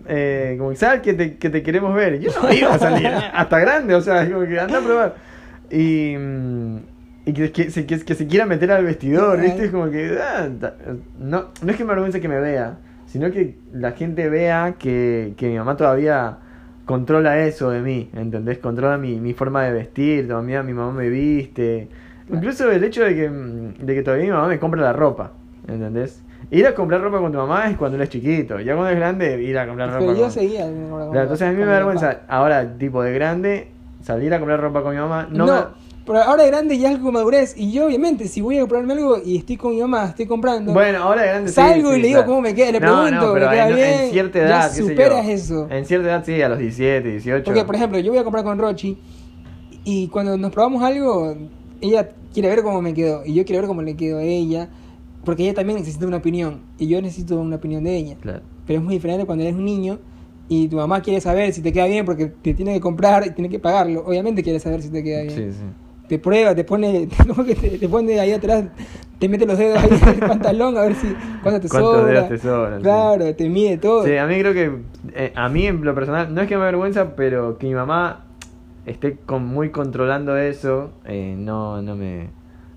eh, como que sal que te, que te queremos ver. Y Yo no iba a salir, hasta grande, o sea, como que anda a probar. Y, mm, y que, que se, que, que se quiera meter al vestidor, ¿viste? Es como que, ah, no, no es que me avergüence que me vea, sino que la gente vea que, que mi mamá todavía controla eso de mí, ¿entendés? Controla mi, mi forma de vestir, todavía mi mamá me viste. Incluso el hecho de que, mm, de que todavía mi mamá me compra la ropa, ¿entendés? Ir a comprar ropa con tu mamá es cuando eres chiquito, ya cuando eres grande, ir a comprar ropa Pero yo con- seguía. Claro, entonces a mí me da vergüenza, ahora, tipo de grande, salir a comprar ropa con mi mamá, no, No, me- pero ahora de grande ya es algo con madurez. Y yo, obviamente, si voy a comprarme algo y estoy con mi mamá, estoy comprando. Bueno, ahora de grande Salgo sí, y le digo claro. cómo me queda, le No, no, pregunto, pero ¿me queda en, bien? en cierta Ya edad, qué sé yo. superas eso. En cierta edad sí, a los 17, 18. Porque, por ejemplo, yo voy a comprar con Rochi y cuando nos probamos algo, ella quiere ver cómo me quedó y yo quiero ver cómo le quedó a ella, porque ella también necesita una opinión y yo necesito una opinión de ella. Claro. Pero es muy diferente cuando eres un niño y tu mamá quiere saber si te queda bien porque te tiene que comprar y tiene que pagarlo. Obviamente quiere saber si te queda bien. Sí, sí. Te prueba, te pone, te, te pone ahí atrás, te mete los dedos ahí en el pantalón a ver si cuánto te ¿Cuántos sobra. dedos te sobran? Sí. Claro, te mide todo. Sí, a mí creo que, eh, a mí en lo personal, no es que me avergüenza, pero que mi mamá esté con, muy controlando eso, eh, no, no me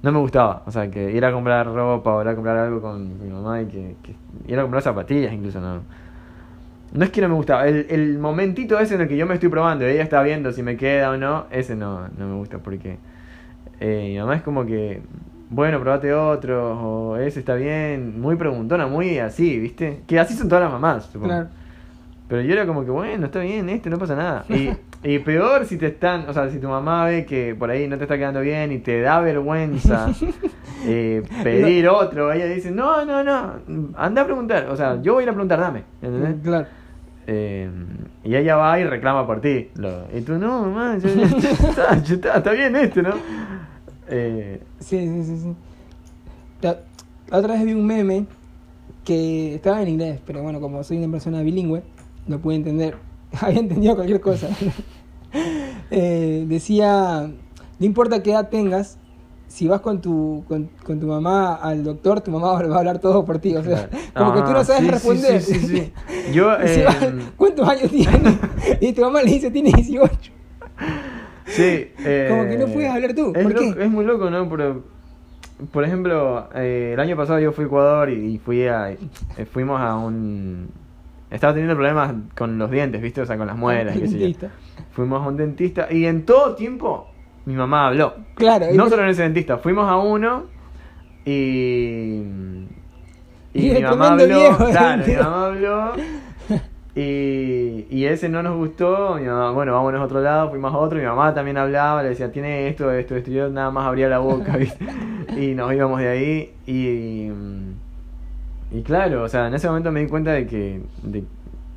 no me gustaba. O sea, que ir a comprar ropa o ir a comprar algo con mi mamá y que, que ir a comprar zapatillas incluso, no. No es que no me gustaba, el, el momentito ese en el que yo me estoy probando y ella está viendo si me queda o no, ese no, no me gusta porque eh, mi mamá es como que, bueno, probate otro, o ese está bien, muy preguntona, muy así, ¿viste? Que así son todas las mamás, supongo. Claro. Pero yo era como que, bueno, está bien, este, no pasa nada. Y, y peor si te están, o sea, si tu mamá ve que por ahí no te está quedando bien y te da vergüenza eh, pedir otro, ella dice, no, no, no, anda a preguntar. O sea, yo voy a ir a preguntar, dame. ¿entendés? Claro. Eh, y ella va y reclama por ti. Lo- y tú, no, mamá, ya está, ya está, está bien este, ¿no? Eh, Sí, sí, sí, sí. La, la otra vez vi un meme que estaba en inglés, pero bueno, como soy una persona bilingüe, no pude entender. Había entendido cualquier cosa. Eh, decía, no importa qué edad tengas, si vas con tu, con, con tu mamá al doctor, tu mamá va a hablar todo por ti. O sea, Claro. como que tú no Ah, sabes sí, responder. sí, sí. Yo, eh, va- ¿Cuántos años tiene? Y tu mamá le dice, tiene 18. Sí, eh, Como que no puedes hablar tú, Es, ¿por qué? loco- es muy loco, ¿no? Pero, por ejemplo, eh, el año pasado yo fui a Ecuador y, y fui a, eh, fuimos a un... Estaba teniendo problemas con los dientes, ¿viste? O sea, con las muelas y qué sé yo. Fuimos a un dentista y en todo tiempo mi mamá habló. Claro. No solo en ese dentista, fuimos a uno y... Y, Y mi mamá habló, viejo, claro, mi mamá habló y, y ese no nos gustó, mi mamá, bueno, vámonos a otro lado, fuimos a otro, mi mamá también hablaba, le decía, tiene esto, esto, esto, y yo nada más abría la boca, ¿viste? Y nos íbamos de ahí y... Y claro, o sea, en ese momento me di cuenta de que... De,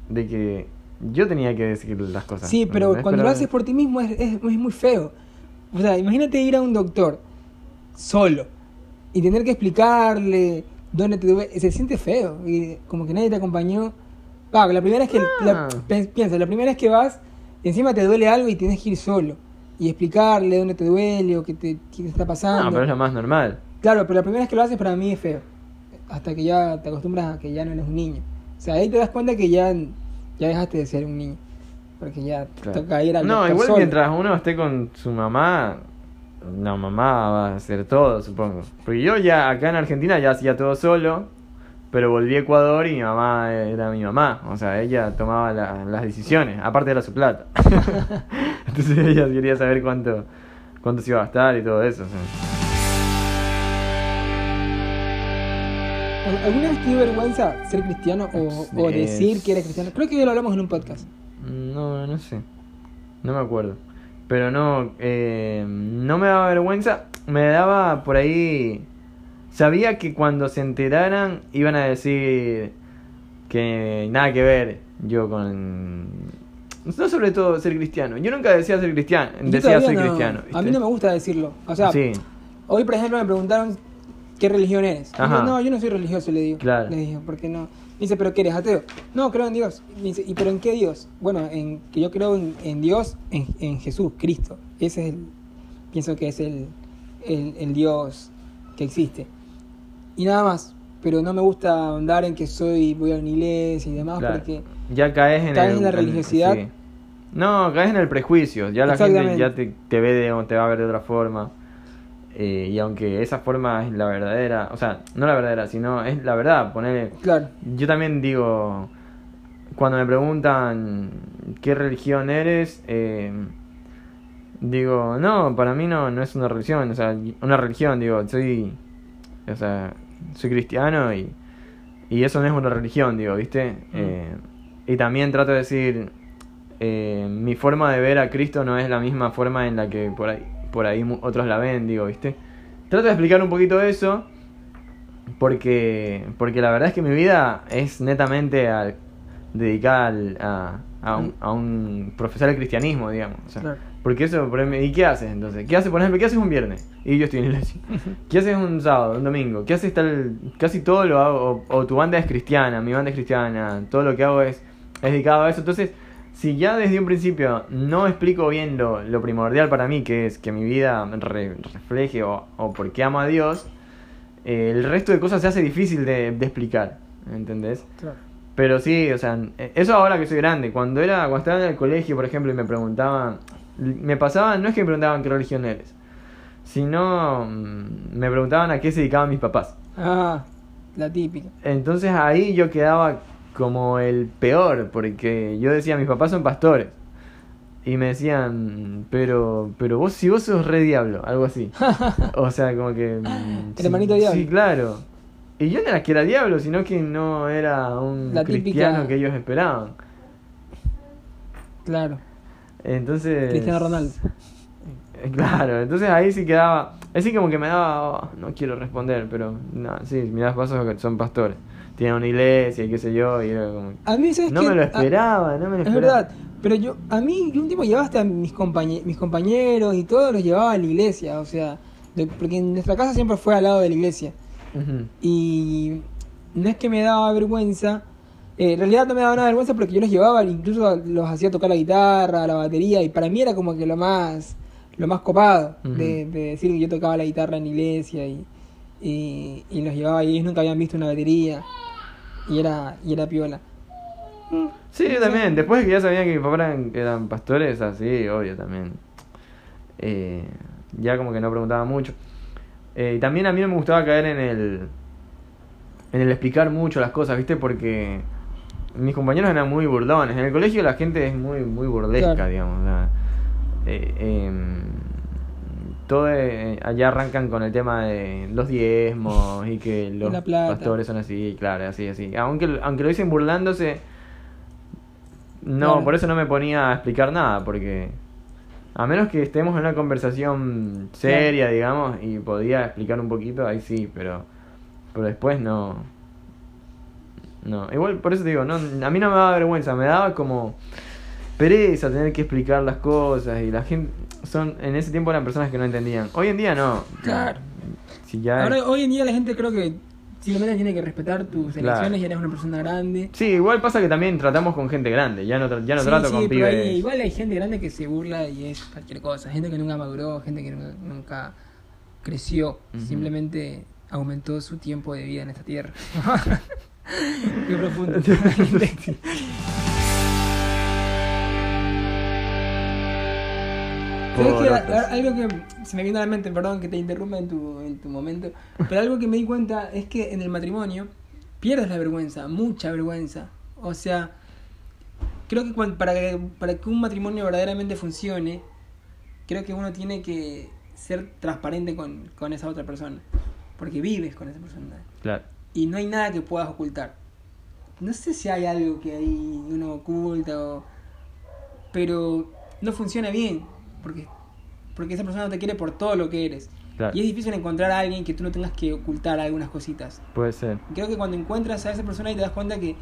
de que yo tenía que decir las cosas. Sí, pero ¿entendés? cuando Pero- lo haces por ti mismo es, es, es muy feo. O sea, imagínate ir a un doctor solo y tener que explicarle dónde te duele. Se siente feo. Y como que nadie te acompañó. Ah, la primera es que. Ah. pi- piensa, la primera es que vas, y encima te duele algo y tienes que ir solo. Y explicarle dónde te duele o qué te, qué te está pasando. No, pero es lo más normal. Claro, pero la primera vez que lo haces para mí es feo. Hasta que ya te acostumbras a que ya no eres un niño. O sea, ahí te das cuenta que ya, ya dejaste de ser un niño. Porque ya te Claro. toca ir al No, igual solo. mientras uno esté con su mamá, la mamá va a hacer todo, supongo. Porque yo ya acá en Argentina ya hacía todo solo, pero volví a Ecuador y mi mamá era mi mamá. O sea, ella tomaba la- las decisiones, aparte era su plata. Entonces ella quería saber cuánto, cuánto se iba a gastar y todo eso. o sea. ¿Alguna vez te dio vergüenza ser cristiano o, o Es- decir que eres cristiano? Creo que lo hablamos en un podcast. No, no sé. No me acuerdo. Pero no, eh, no me daba vergüenza. Me daba por ahí... Sabía que cuando se enteraran iban a decir que nada que ver yo con... No sobre todo ser cristiano. Yo nunca decía ser cristiano. Yo Decía ser no- cristiano. A mí no me gusta decirlo. O sea, Sí, hoy por ejemplo me preguntaron qué religión eres. Yo, no, yo no soy religioso, le digo. Claro. Le digo, ¿por qué no? Me dice, ¿pero qué eres ateo? No, creo en Dios. Me dice, ¿y pero en qué Dios? Bueno, en que yo creo en, en Dios, en, en Jesús, Cristo. Ese es el, pienso que es el, el, el Dios que existe. Y nada más. Pero no me gusta andar en que soy, voy a una iglesia y demás, claro. porque Ya caes en Caes el- en la religiosidad. sí. No, caes en el prejuicio. Ya la gente ya te, te ve de, te va a ver de otra forma. Eh, y aunque esa forma es la verdadera, o sea, no la verdadera, sino es la verdad. Poner, claro, yo también digo, cuando me preguntan qué religión eres, eh, digo, no, para mí no, no es una religión, o sea, una religión, digo, soy, o sea, soy cristiano y, y eso no es una religión, digo, ¿viste? Eh, y también trato de decir, eh, mi forma de ver a Cristo no es la misma forma en la que por ahí, por ahí otros la ven, digo, ¿viste? Trato de explicar un poquito eso porque, porque la verdad es que mi vida es netamente al- dedicada al- a, a un, a un profesor de cristianismo, digamos. o sea, Claro. Porque eso, por ejemplo, ¿y qué haces entonces? ¿Qué haces, por ejemplo, qué haces un viernes? Y yo estoy en iglesia. ¿Qué haces un sábado, un domingo? ¿Qué haces tal? Casi todo lo hago, o, o tu banda es cristiana, mi banda es cristiana, todo lo que hago es, es dedicado a eso. Entonces, si ya desde un principio no explico bien lo, lo primordial para mí, que es que mi vida re- refleje o, o porque amo a Dios, eh, el resto de cosas se hace difícil de, de explicar, ¿entendés? claro. Pero sí, o sea, eso ahora que soy grande. Cuando era cuando estaba en el colegio, por ejemplo, y me preguntaban, me pasaban, no es que me preguntaban qué religión eres, sino mm, me preguntaban a qué se dedicaban mis papás. Ah, la típica. Entonces ahí yo quedaba como el peor, porque yo decía, mis papás son pastores. Y me decían, pero, pero vos, si vos sos re diablo, algo así. O sea, como que. mm, El hermanito diablo. Sí, claro. Y yo no era que era diablo, sino que no era un La típica- cristiano que ellos esperaban. Claro. Entonces. Cristiano Ronaldo. Eh, Claro, entonces ahí sí quedaba. Así como que me daba. oh, no quiero responder, pero. No, sí, mirá, pasos que son pastores. Tienen una iglesia y qué sé yo, y era como. A mí, ¿sabes No qué? me lo esperaba, no me lo Es esperaba. verdad, pero yo, a mí, yo un tiempo llevaba hasta mis, compañe- mis compañeros y todos los llevaba a la iglesia, o sea, de- porque en nuestra casa siempre fue al lado de la iglesia. Y no es que me daba vergüenza, eh, en realidad no me daba nada vergüenza porque yo los llevaba, incluso los hacía tocar la guitarra, la batería, y para mí era como que lo más, lo más copado de, de decir que yo tocaba la guitarra en la iglesia y, y, y los llevaba y ellos nunca habían visto una batería y era, y era piola. Sí, yo también. Después de que ya sabía que mis papás eran, eran pastores, así, obvio también. Eh, ya como que no preguntaba mucho. Eh, y también a mí no me gustaba caer en el. En el explicar mucho las cosas, ¿viste? Porque mis compañeros eran muy burdones. En el colegio la gente es muy, muy burdesca, Claro. digamos. o sea, eh, em, todo eh, allá arrancan con el tema de los diezmos y que los pastores son así, claro, así, así. Aunque, aunque lo dicen burlándose, no, Claro. por eso no me ponía a explicar nada, porque a menos que estemos en una conversación seria, digamos, y podía explicar un poquito, ahí sí, pero, pero después no. No, igual por eso te digo, no, a mí no me daba vergüenza, me daba como pereza tener que explicar las cosas y la gente son en ese tiempo eran personas que no entendían. Hoy en día no. Claro. Si ya Ahora, hoy en día la gente creo que simplemente tiene que respetar tus Claro. elecciones, ya eres una persona grande. Sí, igual pasa que también tratamos con gente grande, ya no, tra- ya no Sí, trato sí, con pero pibes. hay- igual hay gente grande que se burla y es cualquier cosa. Gente que nunca maduró, gente que nunca, nunca creció. Ujú. Simplemente aumentó su tiempo de vida en esta tierra. Qué profundo. Otros. A- Algo que se me viene a la mente, perdón que te interrumpa en tu, en tu momento, pero algo que me di cuenta es que en el matrimonio pierdes la vergüenza, mucha vergüenza. O sea, creo que cuan- para que, para que un matrimonio verdaderamente funcione, creo que uno tiene que ser transparente con, con esa otra persona. Porque vives con esa persona. Claro. Y no hay nada que puedas ocultar. No sé si hay algo que ahí uno oculta o... Pero no funciona bien. Porque, porque esa persona no te quiere por todo lo que eres. Claro. Y es difícil encontrar a alguien que tú no tengas que ocultar algunas cositas. Puede ser. Creo que cuando encuentras a esa persona y te das cuenta que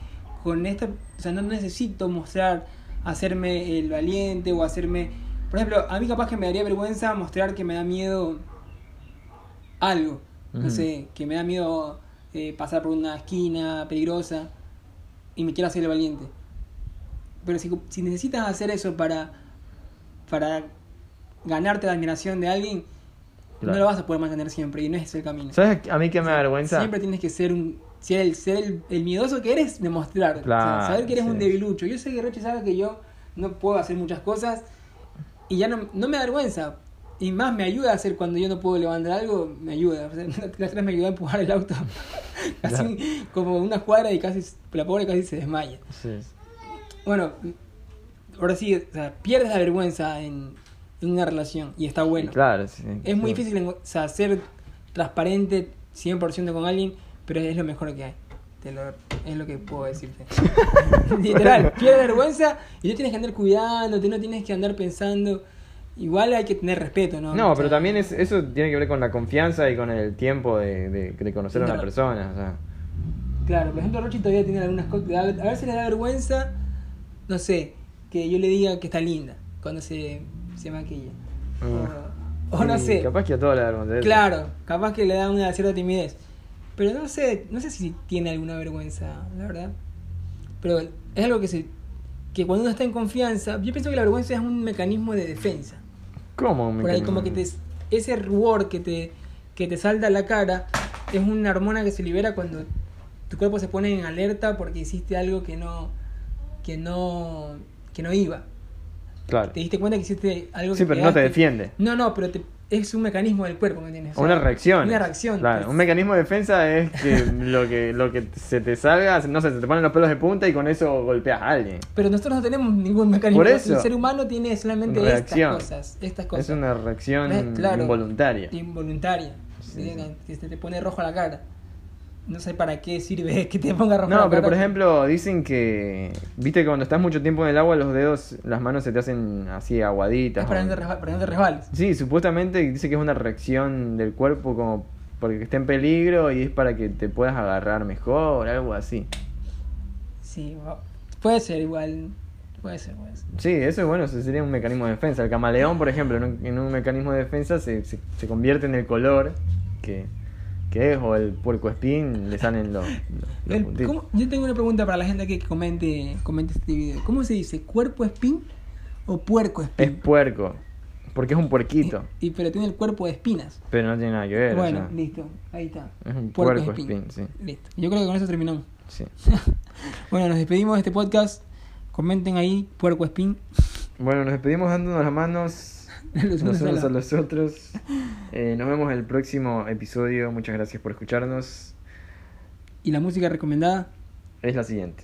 con esta, o sea, no necesito mostrar, hacerme el valiente o hacerme, por ejemplo, a mí capaz que me daría vergüenza mostrar que me da miedo algo, no sé, que me da miedo eh, pasar por una esquina peligrosa y me quiero hacer el valiente. Pero si, si necesitas hacer eso para, para ganarte la admiración de alguien, Claro. no lo vas a poder mantener siempre y no es el camino. ¿Sabes a mí qué me da vergüenza? Siempre tienes que ser un. Ser el, ser el, el miedoso que eres, demostrar. O sea, saber que eres un debilucho. Yo sé que Roche sabe que yo no puedo hacer muchas cosas y ya no, no me da vergüenza. Y más me ayuda a hacer cuando yo no puedo levantar algo, me ayuda. O sea, la otra vez me ayudó a empujar el auto casi un- como una cuadra y casi la pobre casi se desmaya. Sí. Bueno, ahora sí, o sea, pierdes la vergüenza en, en una relación y está bueno. Claro, sí. Es muy Sí. difícil o sea, ser transparente 100% con alguien, pero es lo mejor que hay. Te lo- es lo que puedo decirte. Literal, pierde vergüenza y no tienes que andar cuidándote, no tienes que andar pensando. Igual hay que tener respeto, ¿no? No, O pero también es, eso tiene que ver con la confianza y con el tiempo de, de, de conocer a una persona. O sea, Claro, por ejemplo, Rochi todavía tiene algunas cosas. A si le da vergüenza, no sé, que yo le diga que está linda cuando se, se maquilla. O, o no y sé. Capaz que a todos le da vergüenza. Claro, capaz que le da una cierta timidez. Pero no sé, no sé si tiene alguna vergüenza, la verdad. Pero es algo que se que cuando uno está en confianza, yo pienso que la vergüenza es un mecanismo de defensa. ¿Cómo? un Por ahí como que te ese rubor que te que te salta a la cara es una hormona que se libera cuando tu cuerpo se pone en alerta porque hiciste algo que no que no que no iba. Claro. Te diste cuenta que hiciste algo Sí, que pero no te defiende. No, no, pero te- es un mecanismo del cuerpo, ¿me entiendes? O Una reacción. Una reacción. Claro, pues. un mecanismo de defensa es que lo que lo que se te salga, no sé, se te ponen los pelos de punta y con eso golpeas a alguien. Pero nosotros no tenemos ningún mecanismo. Por eso. El ser humano tiene solamente Reacción. estas cosas. Estas cosas. Es una reacción claro. involuntaria. Involuntaria. Sí, sí. Que se te pone rojo la cara. No sé para qué sirve que te ponga rojo. No, pero por ejemplo, dicen que. Viste que cuando estás mucho tiempo en el agua, los dedos, las manos se te hacen así aguaditas. Es para no te resbal- para no te resbales. Sí, supuestamente dice que es una reacción del cuerpo como porque está en peligro y es para que te puedas agarrar mejor, algo así. Sí, puede ser igual. Puede ser, puede ser. Sí, eso es bueno, eso sería un mecanismo de defensa. El camaleón, por ejemplo, en un, en un mecanismo de defensa se, se, se convierte en el color que, que es, o el puerco espín, le salen los, los- los El- puntitos. ¿cómo- Yo tengo una pregunta para la gente que comente, comente este video. ¿Cómo se dice? ¿Cuerpo espín o puerco Es espín? puerco, porque es un puerquito, Y, pero tiene el cuerpo de espinas. pero no tiene nada que ver. o bueno, sea, listo. Ahí está. es un puerco espín, sí. Listo. Yo creo que con eso terminamos. sí. Bueno, nos despedimos de este podcast. Comenten ahí, puerco espín. Bueno, nos despedimos dándonos las manos Los unos los a unos la- a los otros. Eh, nos vemos en el próximo episodio. Muchas gracias por escucharnos. Y la música recomendada. Es la siguiente.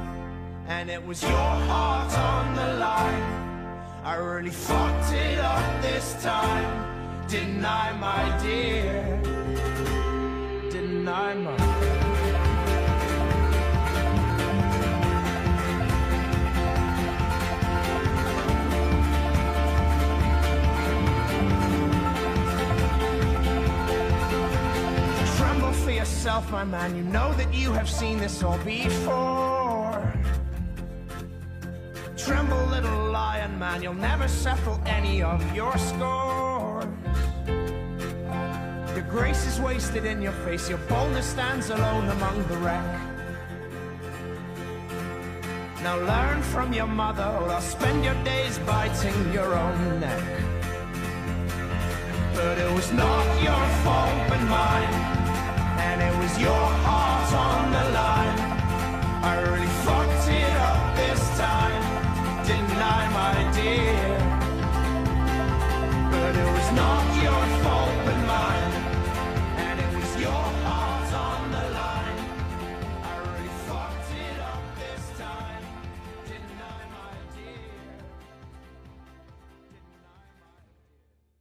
And it was your heart on the line. I really fucked it up this time. Didn't I, my dear? Didn't I, my yourself, my man. You know that you have seen this all before. man, you'll never settle any of your scores. Your grace is wasted in your face, your boldness stands alone among the wreck. Now learn from your mother, or I'll spend your days biting your own neck. But it was not your fault but mine, and it was your heart on the line. I really thought.